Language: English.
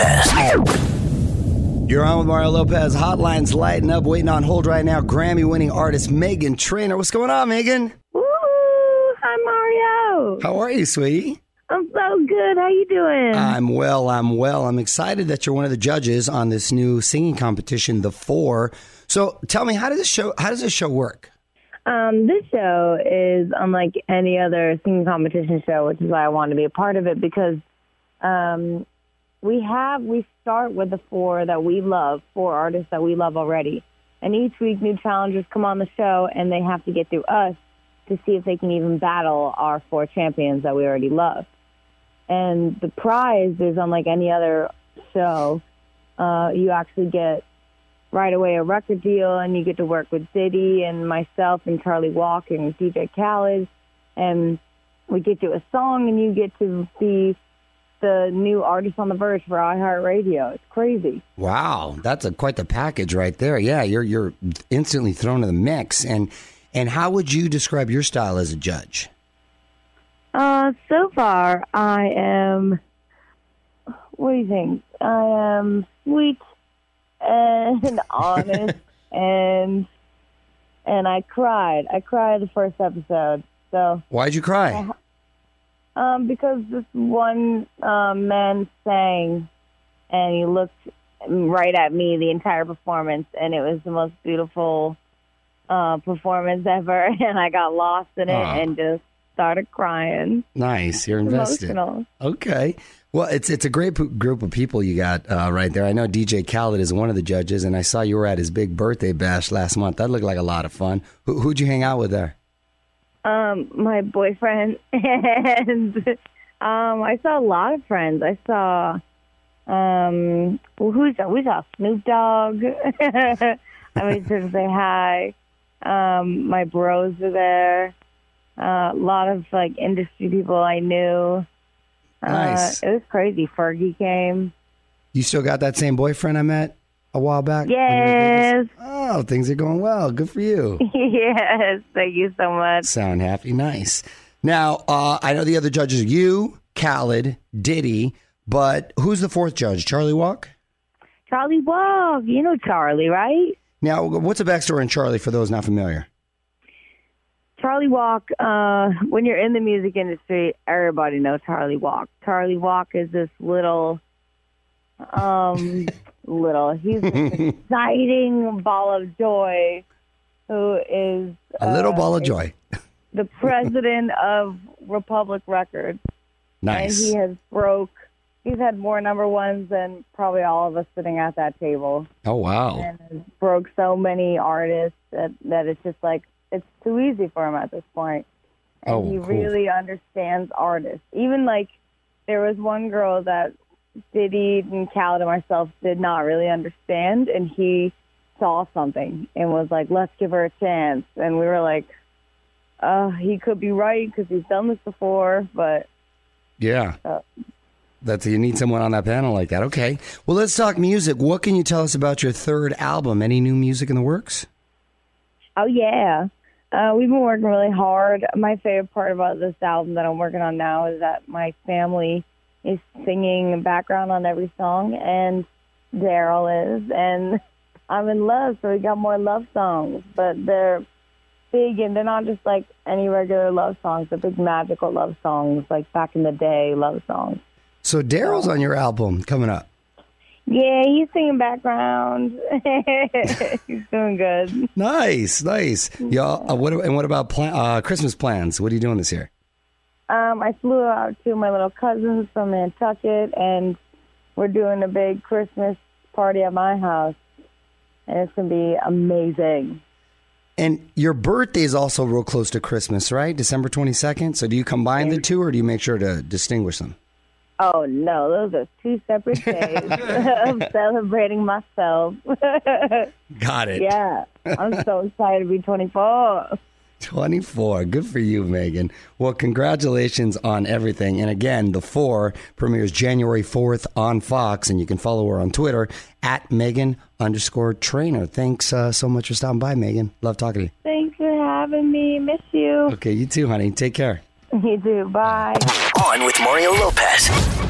Lopez. You're on with Mario Lopez. Hotlines lighting up, waiting on hold right now. Grammy winning artist Meghan Trainor. What's going on, Meghan? Woo! Hi, Mario. How are you, sweetie? I'm so good. How you doing? I'm well. I'm well. I'm excited that you're one of the judges on this new singing competition, The Four. So tell me, how does this show? How does this show work? Um, this show is unlike any other singing competition show, which is why I want to be a part of it because um, we have we start with the four that we love, four artists that we love already, and each week new challengers come on the show and they have to get through us to see if they can even battle our four champions that we already love. And the prize is unlike any other show. Uh, you actually get right away a record deal, and you get to work with Diddy and myself and Charlie Walker and DJ Khaled, and we get you a song, and you get to be the new artist on the verge for iHeartRadio. It's crazy. Wow, that's a quite the package right there. Yeah, you're you're instantly thrown in the mix. And and how would you describe your style as a judge? Uh, so far, I am. What do you think? I am sweet and honest, and and I cried. I cried the first episode. So Why'd you cry? Um, because this one um, man sang, and he looked right at me the entire performance, and it was the most beautiful uh, performance ever. And I got lost in it Aw. and just started crying. Nice, you're invested. Emotional. Okay. Well, it's it's a great p- group of people you got uh, right there. I know DJ Khaled is one of the judges, and I saw you were at his big birthday bash last month. That looked like a lot of fun. Who, who'd you hang out with there? Um, my boyfriend and um, I saw a lot of friends. I saw um, well, who's we saw Snoop Dogg. I mean, to say hi. Um, my bros were there. Uh, a lot of like industry people I knew. Nice. Uh, it was crazy. Fergie came. You still got that same boyfriend I met a while back? when you were in Vegas? Yes. Oh, things are going well. Good for you. yes. Thank you so much. Sound happy. Nice. Now, uh, I know the other judges are you, Khaled, Diddy, but who's the fourth judge? Charlie Walk? Charlie Walk. You know Charlie, right? Now, what's the backstory on Charlie for those not familiar? Charlie Walk, uh, when you're in the music industry, everybody knows Charlie Walk. Charlie Walk is this little, um, little, he's this exciting ball of joy who is A little uh, ball of joy. the president of Republic Records. Nice. And he has broke. He's had more number ones than probably all of us sitting at that table, Oh wow. and has broke so many artists that that it's just like it's too easy for him at this point. And Oh, he cool. really understands artists. Even like there was one girl that Diddy and Khaled and myself did not really understand, and he saw something and was like, "Let's give her a chance." And we were like, "Uh, he could be right because he's done this before, but." Yeah. Uh, That's you need someone on that panel like that. Okay. Well, let's talk music. What can you tell us about your third album? Any new music in the works? Oh yeah, uh, we've been working really hard. My favorite part about this album that I'm working on now is that my family is singing background on every song, and Daryl is, and I'm in love. So we got more love songs, but they're big and they're not just like any regular love songs. They're big magical love songs, like back in the day love songs. So Daryl's on your album coming up. Yeah, he's singing background. he's doing good. Nice, nice. Y'all, uh, what and what about uh, Christmas plans? What are you doing this year? Um, I flew out to my little cousins from Nantucket, and we're doing a big Christmas party at my house, and it's gonna be amazing. And your birthday is also real close to Christmas, right? December twenty second. So do you combine the two, or do you make sure to distinguish them? Oh no, those are two separate days of celebrating myself. Got it. yeah, I'm so excited to be 24. 24. Good for you, Meghan. Well, congratulations on everything. And again, The Four premieres January 4th on Fox, and you can follow her on Twitter at Meghan underscore Trainor. Thanks uh, so much for stopping by, Meghan. Love talking to you. Thanks for having me. Miss you. Okay, you too, honey. Take care. You too. Bye. On with Mario Lopez.